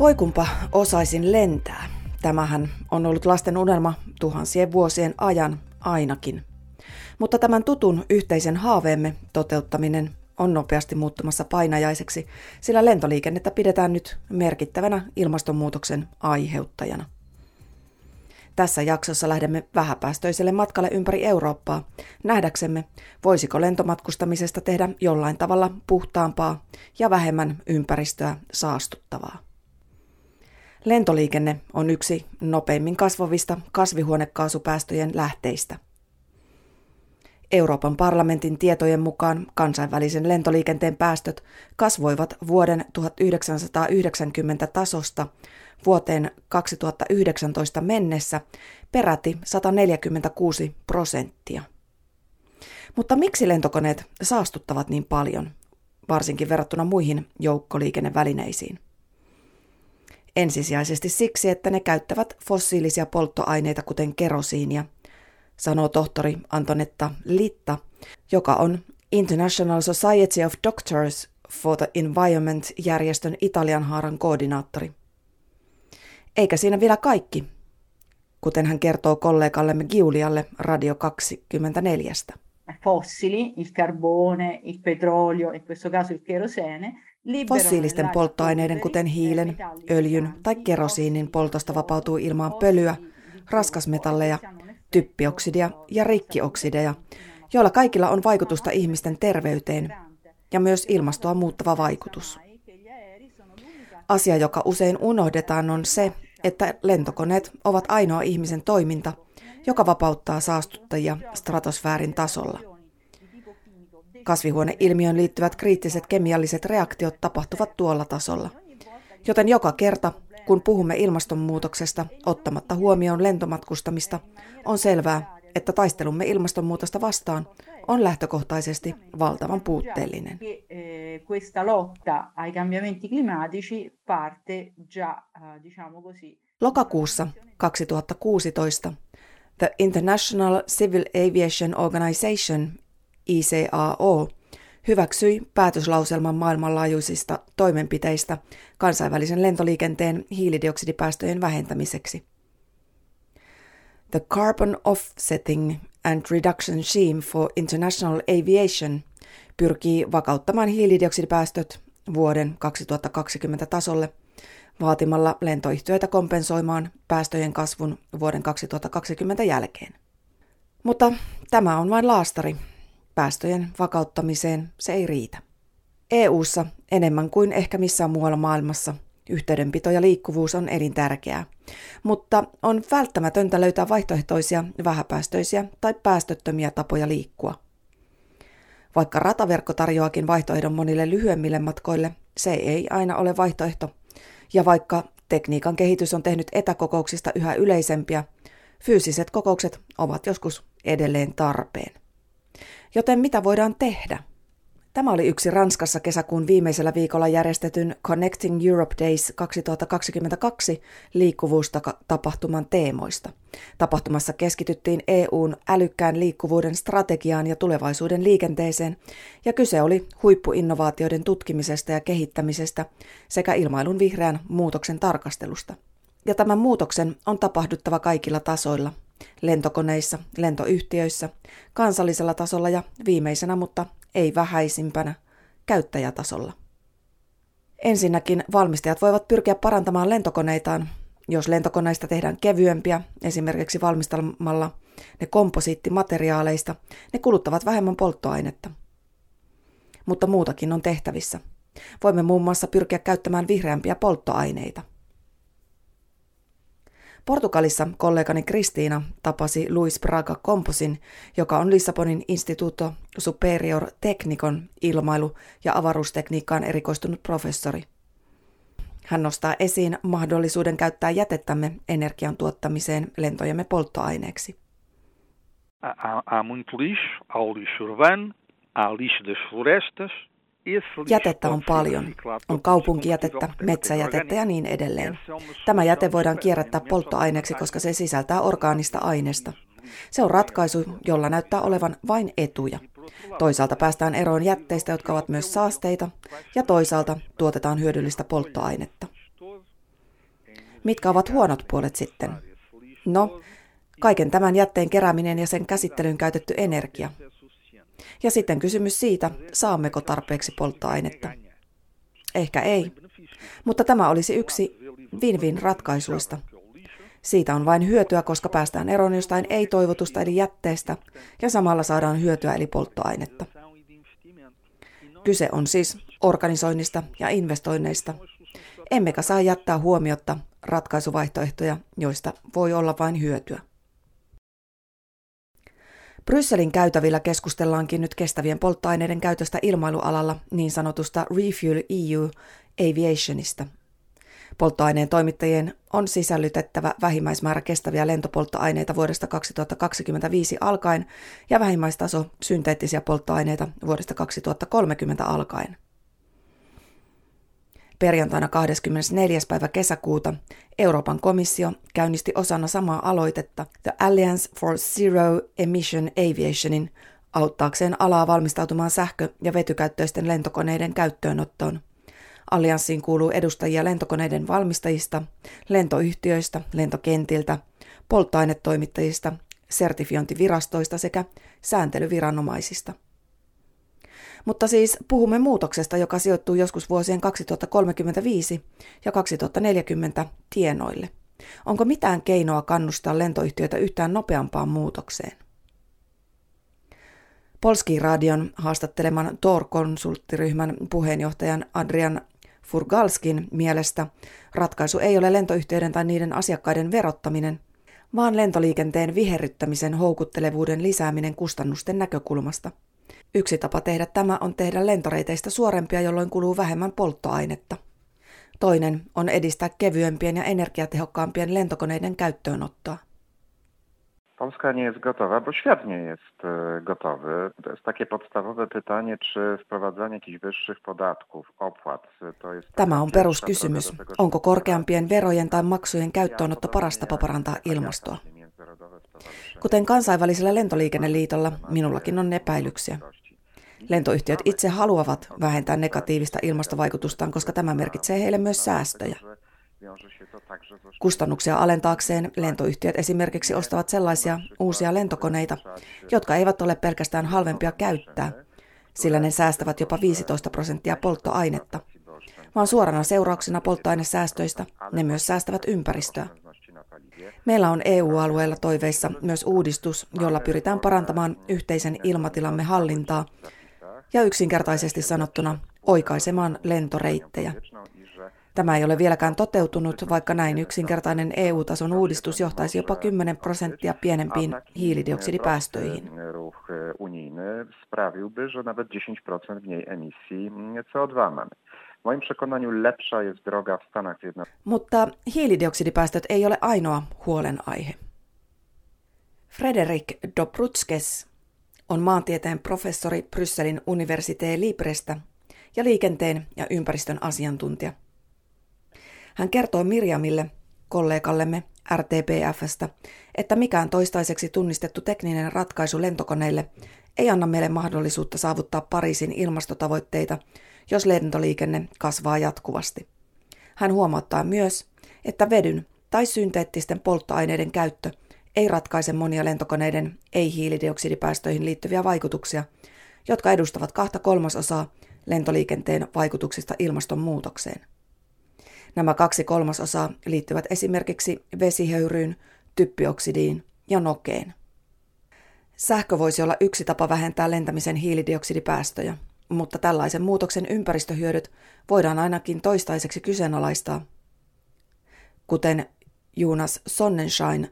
Voi kumpa osaisin lentää. Tämähän on ollut lasten unelma tuhansien vuosien ajan ainakin. Mutta tämän tutun yhteisen haaveemme toteuttaminen on nopeasti muuttumassa painajaiseksi, sillä lentoliikennettä pidetään nyt merkittävänä ilmastonmuutoksen aiheuttajana. Tässä jaksossa lähdemme vähäpäästöiselle matkalle ympäri Eurooppaa, nähdäksemme, voisiko lentomatkustamisesta tehdä jollain tavalla puhtaampaa ja vähemmän ympäristöä saastuttavaa. Lentoliikenne on yksi nopeimmin kasvavista kasvihuonekaasupäästöjen lähteistä. Euroopan parlamentin tietojen mukaan kansainvälisen lentoliikenteen päästöt kasvoivat vuoden 1990 tasosta vuoteen 2019 mennessä peräti 146 prosenttia. Mutta miksi lentokoneet saastuttavat niin paljon, varsinkin verrattuna muihin joukkoliikennevälineisiin? Ensisijaisesti siksi, että ne käyttävät fossiilisia polttoaineita kuten kerosiinia, sanoo tohtori Antonetta Litta, joka on International Society of Doctors for the Environment-järjestön Italian haaran koordinaattori. Eikä siinä vielä kaikki, kuten hän kertoo kollegallemme Giulialle Radio 24. Fossili, il carbone, il petrolio, in questo caso il kerosene, Fossiilisten polttoaineiden, kuten hiilen, öljyn tai kerosiinin poltosta vapautuu ilmaan pölyä, raskasmetalleja, typpioksidia ja rikkioksideja, joilla kaikilla on vaikutusta ihmisten terveyteen ja myös ilmastoa muuttava vaikutus. Asia, joka usein unohdetaan, on se, että lentokoneet ovat ainoa ihmisen toiminta, joka vapauttaa saastuttajia stratosfäärin tasolla. Kasvihuoneilmiön liittyvät kriittiset kemialliset reaktiot tapahtuvat tuolla tasolla. Joten joka kerta, kun puhumme ilmastonmuutoksesta ottamatta huomioon lentomatkustamista, on selvää, että taistelumme ilmastonmuutosta vastaan on lähtökohtaisesti valtavan puutteellinen. Eh, eh, Lokakuussa 2016 The International Civil Aviation Organization ICAO hyväksyi päätöslauselman maailmanlaajuisista toimenpiteistä kansainvälisen lentoliikenteen hiilidioksidipäästöjen vähentämiseksi. The Carbon Offsetting and Reduction Scheme for International Aviation pyrkii vakauttamaan hiilidioksidipäästöt vuoden 2020 tasolle vaatimalla lentoyhtiöitä kompensoimaan päästöjen kasvun vuoden 2020 jälkeen. Mutta tämä on vain laastari. Päästöjen vakauttamiseen se ei riitä. EU:ssa enemmän kuin ehkä missään muualla maailmassa Yhteydenpito ja liikkuvuus on elintärkeää, mutta on välttämätöntä löytää vaihtoehtoisia, vähäpäästöisiä tai päästöttömiä tapoja liikkua. Vaikka rataverkko tarjoakin vaihtoehdon monille lyhyemmille matkoille, se ei aina ole vaihtoehto. Ja vaikka tekniikan kehitys on tehnyt etäkokouksista yhä yleisempiä, fyysiset kokoukset ovat joskus edelleen tarpeen. Joten mitä voidaan tehdä? Tämä oli yksi Ranskassa kesäkuun viimeisellä viikolla järjestetyn Connecting Europe Days 2022 liikkuvuustapahtuman teemoista. Tapahtumassa keskityttiin EUn älykkään liikkuvuuden strategiaan ja tulevaisuuden liikenteeseen, ja kyse oli huippuinnovaatioiden tutkimisesta ja kehittämisestä sekä ilmailun vihreän muutoksen tarkastelusta. Ja tämän muutoksen on tapahduttava kaikilla tasoilla, lentokoneissa, lentoyhtiöissä, kansallisella tasolla ja viimeisenä, mutta ei vähäisimpänä, käyttäjätasolla. Ensinnäkin valmistajat voivat pyrkiä parantamaan lentokoneitaan, jos lentokoneista tehdään kevyempiä, esimerkiksi valmistamalla ne komposiittimateriaaleista, ne kuluttavat vähemmän polttoainetta. Mutta muutakin on tehtävissä. Voimme muun muassa pyrkiä käyttämään vihreämpiä polttoaineita. Portugalissa kollegani Kristiina tapasi Luis Braga Komposin, joka on Lissabonin Instituto Superior Technicon ilmailu- ja avaruustekniikkaan erikoistunut professori. Hän nostaa esiin mahdollisuuden käyttää jätettämme energian tuottamiseen lentojemme polttoaineeksi. Há, muito lixo, há o lixo urbano, há lixo das florestas, Jätettä on paljon. On kaupunkijätettä, metsäjätettä ja niin edelleen. Tämä jäte voidaan kierrättää polttoaineeksi, koska se sisältää orgaanista aineesta. Se on ratkaisu, jolla näyttää olevan vain etuja. Toisaalta päästään eroon jätteistä, jotka ovat myös saasteita, ja toisaalta tuotetaan hyödyllistä polttoainetta. Mitkä ovat huonot puolet sitten? No, kaiken tämän jätteen kerääminen ja sen käsittelyyn käytetty energia. Ja sitten kysymys siitä, saammeko tarpeeksi polttoainetta. Ehkä ei, mutta tämä olisi yksi win-win ratkaisuista. Siitä on vain hyötyä, koska päästään eroon jostain ei-toivotusta eli jätteestä ja samalla saadaan hyötyä eli polttoainetta. Kyse on siis organisoinnista ja investoinneista. Emmekä saa jättää huomiotta ratkaisuvaihtoehtoja, joista voi olla vain hyötyä. Brysselin käytävillä keskustellaankin nyt kestävien polttoaineiden käytöstä ilmailualalla niin sanotusta Refuel EU Aviationista. Polttoaineen toimittajien on sisällytettävä vähimmäismäärä kestäviä lentopolttoaineita vuodesta 2025 alkaen ja vähimmäistaso synteettisiä polttoaineita vuodesta 2030 alkaen. Perjantaina 24. päivä kesäkuuta Euroopan komissio käynnisti osana samaa aloitetta The Alliance for Zero Emission Aviationin auttaakseen alaa valmistautumaan sähkö- ja vetykäyttöisten lentokoneiden käyttöönottoon. Allianssiin kuuluu edustajia lentokoneiden valmistajista, lentoyhtiöistä, lentokentiltä, polttoainetoimittajista, sertifiointivirastoista sekä sääntelyviranomaisista. Mutta siis puhumme muutoksesta, joka sijoittuu joskus vuosien 2035 ja 2040 tienoille. Onko mitään keinoa kannustaa lentoyhtiöitä yhtään nopeampaan muutokseen? Polski Radion haastatteleman TOR-konsulttiryhmän puheenjohtajan Adrian Furgalskin mielestä ratkaisu ei ole lentoyhtiöiden tai niiden asiakkaiden verottaminen, vaan lentoliikenteen viherryttämisen houkuttelevuuden lisääminen kustannusten näkökulmasta – Yksi tapa tehdä tämä on tehdä lentoreiteistä suorempia, jolloin kuluu vähemmän polttoainetta. Toinen on edistää kevyempien ja energiatehokkaampien lentokoneiden käyttöönottoa. Polska nie jest gotowa, bo świat nie jest e, gotowy. To jest takie podstawowe pytanie, czy wprowadzanie jakichś wyższych podatków, opłat, to jest... Tämä on peruskysymys. Onko korkeampien verojen tai maksujen käyttöönotto paras tapa parantaa ilmastoa? Kuten kansainvälisellä lentoliikenneliitolla, minullakin on epäilyksiä. Lentoyhtiöt itse haluavat vähentää negatiivista ilmastovaikutustaan, koska tämä merkitsee heille myös säästöjä. Kustannuksia alentaakseen lentoyhtiöt esimerkiksi ostavat sellaisia uusia lentokoneita, jotka eivät ole pelkästään halvempia käyttää, sillä ne säästävät jopa 15 prosenttia polttoainetta, vaan suorana seurauksena polttoainesäästöistä ne myös säästävät ympäristöä. Meillä on EU-alueella toiveissa myös uudistus, jolla pyritään parantamaan yhteisen ilmatilamme hallintaa ja yksinkertaisesti sanottuna oikaisemaan lentoreittejä. Tämä ei ole vieläkään toteutunut, vaikka näin yksinkertainen EU-tason uudistus johtaisi jopa 10 prosenttia pienempiin hiilidioksidipäästöihin. Mutta hiilidioksidipäästöt ei ole ainoa huolenaihe. Frederik Dobrutskes on maantieteen professori Brysselin Université Librestä ja liikenteen ja ympäristön asiantuntija. Hän kertoo Mirjamille, kollegallemme RTPFstä, että mikään toistaiseksi tunnistettu tekninen ratkaisu lentokoneille ei anna meille mahdollisuutta saavuttaa Pariisin ilmastotavoitteita jos lentoliikenne kasvaa jatkuvasti. Hän huomauttaa myös, että vedyn tai synteettisten polttoaineiden käyttö ei ratkaise monia lentokoneiden ei-hiilidioksidipäästöihin liittyviä vaikutuksia, jotka edustavat kahta kolmasosaa lentoliikenteen vaikutuksista ilmastonmuutokseen. Nämä kaksi kolmasosaa liittyvät esimerkiksi vesihöyryyn, typpioksidiin ja nokeen. Sähkö voisi olla yksi tapa vähentää lentämisen hiilidioksidipäästöjä – mutta tällaisen muutoksen ympäristöhyödyt voidaan ainakin toistaiseksi kyseenalaistaa. Kuten Jonas Sonnenschein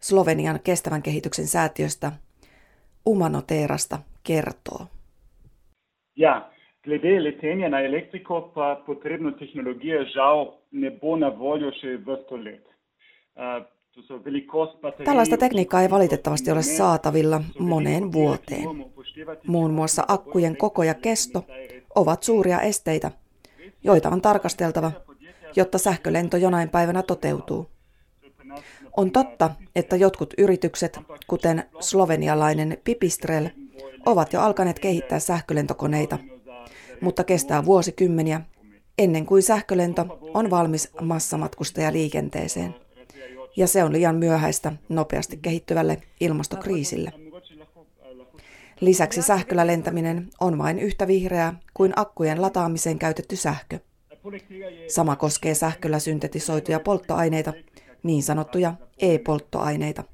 Slovenian kestävän kehityksen säätiöstä Umanoteerasta kertoo. Ja, glede letenja na elektriko pa potrebno tehnologijo žal ne bo na voljo še vrsto let. Tällaista tekniikkaa ei valitettavasti ole saatavilla moneen vuoteen. Muun muassa akkujen koko ja kesto ovat suuria esteitä, joita on tarkasteltava, jotta sähkölento jonain päivänä toteutuu. On totta, että jotkut yritykset, kuten slovenialainen Pipistrel, ovat jo alkaneet kehittää sähkölentokoneita, mutta kestää vuosikymmeniä ennen kuin sähkölento on valmis massamatkustajaliikenteeseen. Ja se on liian myöhäistä nopeasti kehittyvälle ilmastokriisille. Lisäksi sähköllä lentäminen on vain yhtä vihreää kuin akkujen lataamiseen käytetty sähkö. Sama koskee sähköllä syntetisoituja polttoaineita, niin sanottuja e-polttoaineita.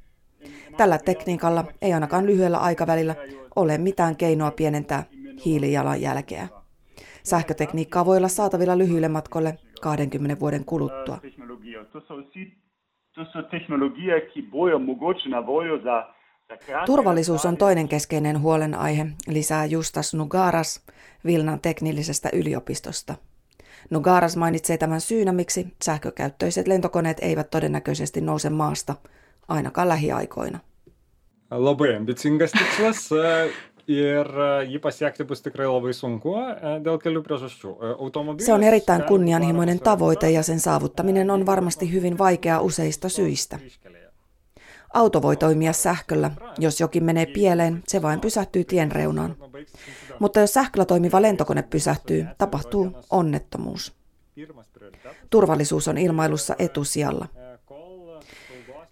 Tällä tekniikalla ei ainakaan lyhyellä aikavälillä ole mitään keinoa pienentää hiilijalanjälkeä. Sähkötekniikkaa voi olla saatavilla lyhyille matkoille 20 vuoden kuluttua. Turvallisuus on toinen keskeinen huolenaihe, lisää Justas Nugaras Vilnan teknillisestä yliopistosta. Nugaras mainitsee tämän syynä, miksi sähkökäyttöiset lentokoneet eivät todennäköisesti nouse maasta, ainakaan lähiaikoina. Labai ambicingas tikslas ir jį pasiekti bus tikrai labai sunku dėl kelių priežasčių. Se on erittäin kunnianhimoinen tavoite ja sen saavuttaminen on varmasti hyvin vaikea useista syistä. Auto voi toimia sähköllä. Jos jokin menee pieleen, se vain pysähtyy tien reunaan. Mutta jos sähköllä toimiva lentokone pysähtyy, tapahtuu onnettomuus. Turvallisuus on ilmailussa etusijalla.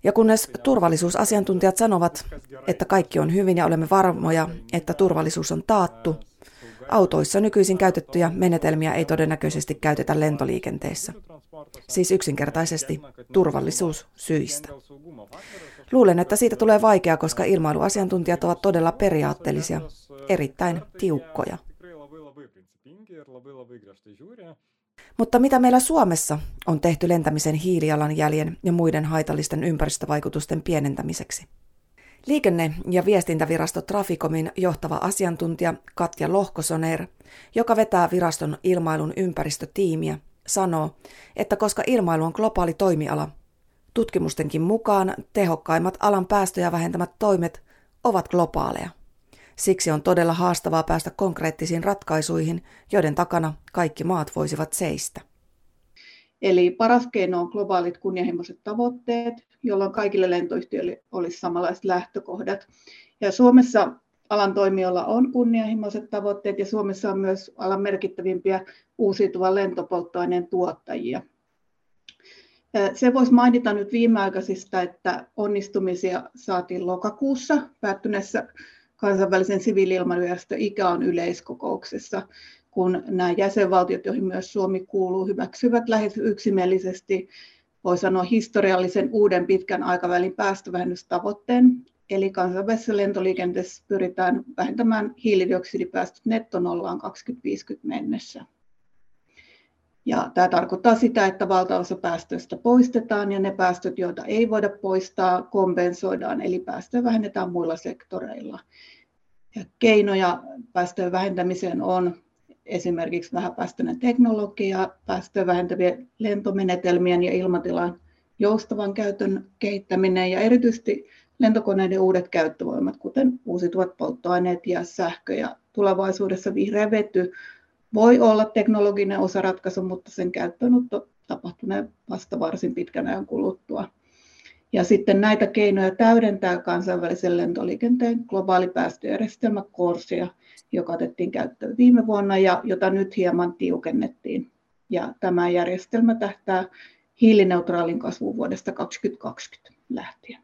Ja kunnes turvallisuusasiantuntijat sanovat, että kaikki on hyvin ja olemme varmoja, että turvallisuus on taattu, autoissa nykyisin käytettyjä menetelmiä ei todennäköisesti käytetä lentoliikenteessä. Siis yksinkertaisesti turvallisuus syistä. Luulen, että siitä tulee vaikea, koska ilmailuasiantuntijat ovat todella periaatteellisia, erittäin tiukkoja. Mutta mitä meillä Suomessa on tehty lentämisen hiilijalanjäljen ja muiden haitallisten ympäristövaikutusten pienentämiseksi? Liikenne- ja viestintävirasto Traficomin johtava asiantuntija Katja Lohkosoner, joka vetää viraston ilmailun ympäristötiimiä, sanoo, että koska ilmailu on globaali toimiala, tutkimustenkin mukaan tehokkaimmat alan päästöjä vähentämät toimet ovat globaaleja. Siksi on todella haastavaa päästä konkreettisiin ratkaisuihin, joiden takana kaikki maat voisivat seistä. Eli paras keino on globaalit kunnianhimoiset tavoitteet, jolloin kaikille lentoyhtiöille olisi samanlaiset lähtökohdat. Ja Suomessa alan toimijoilla on kunnianhimoiset tavoitteet ja Suomessa on myös alan merkittävimpiä uusiutuvan lentopolttoaineen tuottajia. Se voisi mainita nyt viimeaikaisista, että onnistumisia saatiin lokakuussa päättyneessä kansainvälisen siviili-ilmailujärjestö ICAOn yleiskokouksessa, kun nämä jäsenvaltiot, joihin myös Suomi kuuluu, hyväksyvät lähes yksimielisesti, voi sanoa historiallisen uuden pitkän aikavälin päästövähennystavoitteen. Eli kansainvälisessä lentoliikenteessä pyritään vähentämään hiilidioksidipäästöt nettonollaan 2050 mennessä. Ja tämä tarkoittaa sitä, että valtaosa päästöistä poistetaan ja ne päästöt, joita ei voida poistaa, kompensoidaan, eli päästöjä vähennetään muilla sektoreilla. Ja keinoja päästöjen vähentämiseen on esimerkiksi vähäpäästöinen teknologia, päästöjen vähentävien lentomenetelmien ja ilmatilan joustavan käytön kehittäminen ja erityisesti lentokoneiden uudet käyttövoimat, kuten uusiutuvat polttoaineet ja sähkö ja tulevaisuudessa vihreä vety voi olla teknologinen osaratkaisu, mutta sen käyttöönotto tapahtunee vasta varsin pitkän ajan kuluttua. Ja sitten näitä keinoja täydentää kansainvälisen lentoliikenteen globaali päästöjärjestelmä Corsia, joka otettiin käyttöön viime vuonna ja jota nyt hieman tiukennettiin. Ja tämä järjestelmä tähtää hiilineutraalin kasvuun vuodesta 2020 lähtien.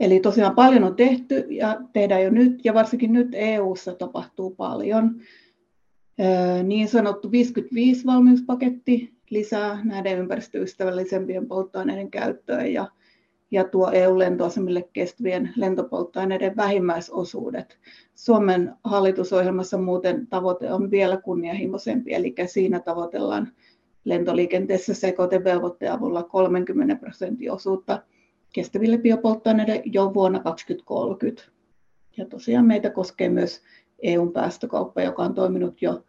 Eli tosiaan paljon on tehty ja tehdään jo nyt, ja varsinkin nyt EU:ssa tapahtuu paljon. Niin sanottu 55-valmiuspaketti lisää näiden ympäristöystävällisempien polttoaineiden käyttöä ja, ja tuo EU-lentoasemille kestävien lentopolttoaineiden vähimmäisosuudet. Suomen hallitusohjelmassa muuten tavoite on vielä kunnianhimoisempi, eli siinä tavoitellaan lentoliikenteessä sekoitevelvoitteen avulla 30 prosentin osuutta kestäville biopolttoaineille jo vuonna 2030. Ja tosiaan meitä koskee myös EUn päästökauppa, joka on toiminut jo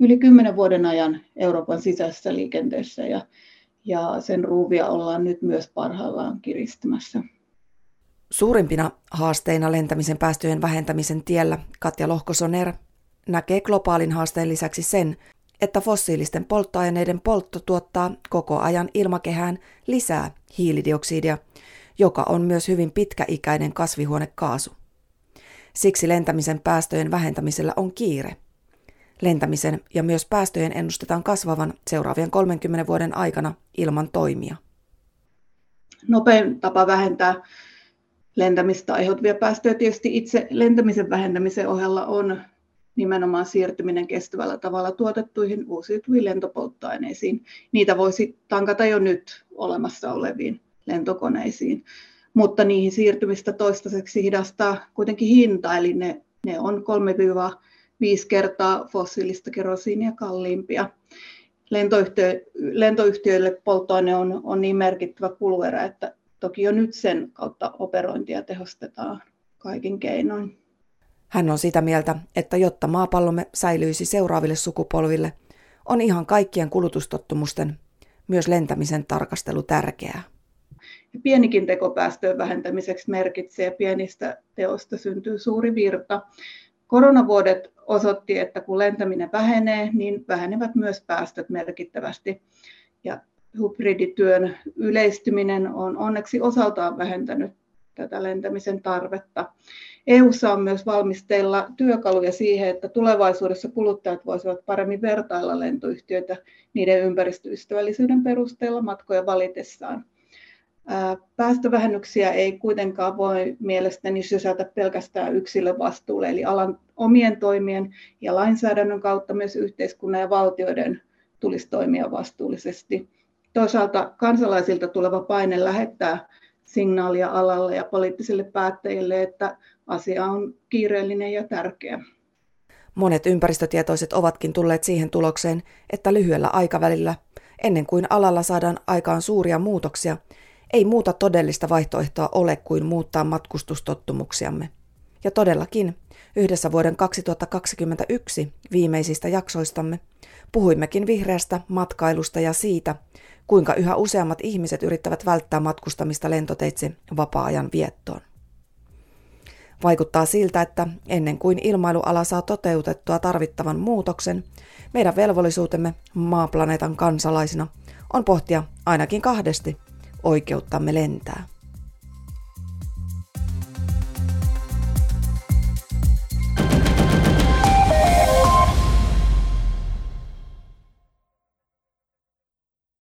yli kymmenen vuoden ajan Euroopan sisäisessä liikenteessä ja, ja sen ruuvia ollaan nyt myös parhaillaan kiristämässä. Suurimpina haasteina lentämisen päästöjen vähentämisen tiellä Katja Lohkosoner näkee globaalin haasteen lisäksi sen, että fossiilisten polttoaineiden poltto tuottaa koko ajan ilmakehään lisää hiilidioksidia, joka on myös hyvin pitkäikäinen kasvihuonekaasu. Siksi lentämisen päästöjen vähentämisellä on kiire. Lentämisen ja myös päästöjen ennustetaan kasvavan seuraavien 30 vuoden aikana ilman toimia. Nopein tapa vähentää lentämistä aiheutuvia päästöjä tietysti itse lentämisen vähentämisen ohella on nimenomaan siirtyminen kestävällä tavalla tuotettuihin uusiutuviin lentopolttoaineisiin. Niitä voisi tankata jo nyt olemassa oleviin lentokoneisiin, mutta niihin siirtymistä toistaiseksi hidastaa kuitenkin hinta, eli ne, ne on 3-5 kertaa fossiilista kerosiinia kalliimpia. Lentoyhtiö, lentoyhtiöille polttoaine on, on niin merkittävä kuluerä, että toki jo nyt sen kautta operointia tehostetaan kaikin keinoin. Hän on sitä mieltä, että jotta maapallomme säilyisi seuraaville sukupolville, on ihan kaikkien kulutustottumusten, myös lentämisen tarkastelu tärkeää. Pienikin teko päästöjen vähentämiseksi merkitsee, pienistä teosta syntyy suuri virta. Koronavuodet osoitti, että kun lentäminen vähenee, niin vähenevät myös päästöt merkittävästi. Ja hybridityön yleistyminen on onneksi osaltaan vähentänyt tätä lentämisen tarvetta. EU:ssa on myös valmisteilla työkaluja siihen, että tulevaisuudessa kuluttajat voisivat paremmin vertailla lentoyhtiöitä niiden ympäristöystävällisyyden perusteella matkoja valitessaan. Päästövähennyksiä ei kuitenkaan voi mielestäni sysätä pelkästään yksilön vastuulle, eli alan omien toimien ja lainsäädännön kautta myös yhteiskunnan ja valtioiden tulisi toimia vastuullisesti. Toisaalta kansalaisilta tuleva paine lähettää signaalia alalle ja poliittisille päättäjille, että asia on kiireellinen ja tärkeä. Monet ympäristötietoiset ovatkin tulleet siihen tulokseen, että lyhyellä aikavälillä, ennen kuin alalla saadaan aikaan suuria muutoksia, ei muuta todellista vaihtoehtoa ole kuin muuttaa matkustustottumuksiamme. Ja todellakin, yhdessä vuoden 2021 viimeisistä jaksoistamme puhuimmekin vihreästä matkailusta ja siitä, kuinka yhä useammat ihmiset yrittävät välttää matkustamista lentoteitse vapaa-ajan viettoon. Vaikuttaa siltä, että ennen kuin ilmailuala saa toteutettua tarvittavan muutoksen, meidän velvollisuutemme maaplaneetan kansalaisina on pohtia ainakin kahdesti oikeuttamme lentää.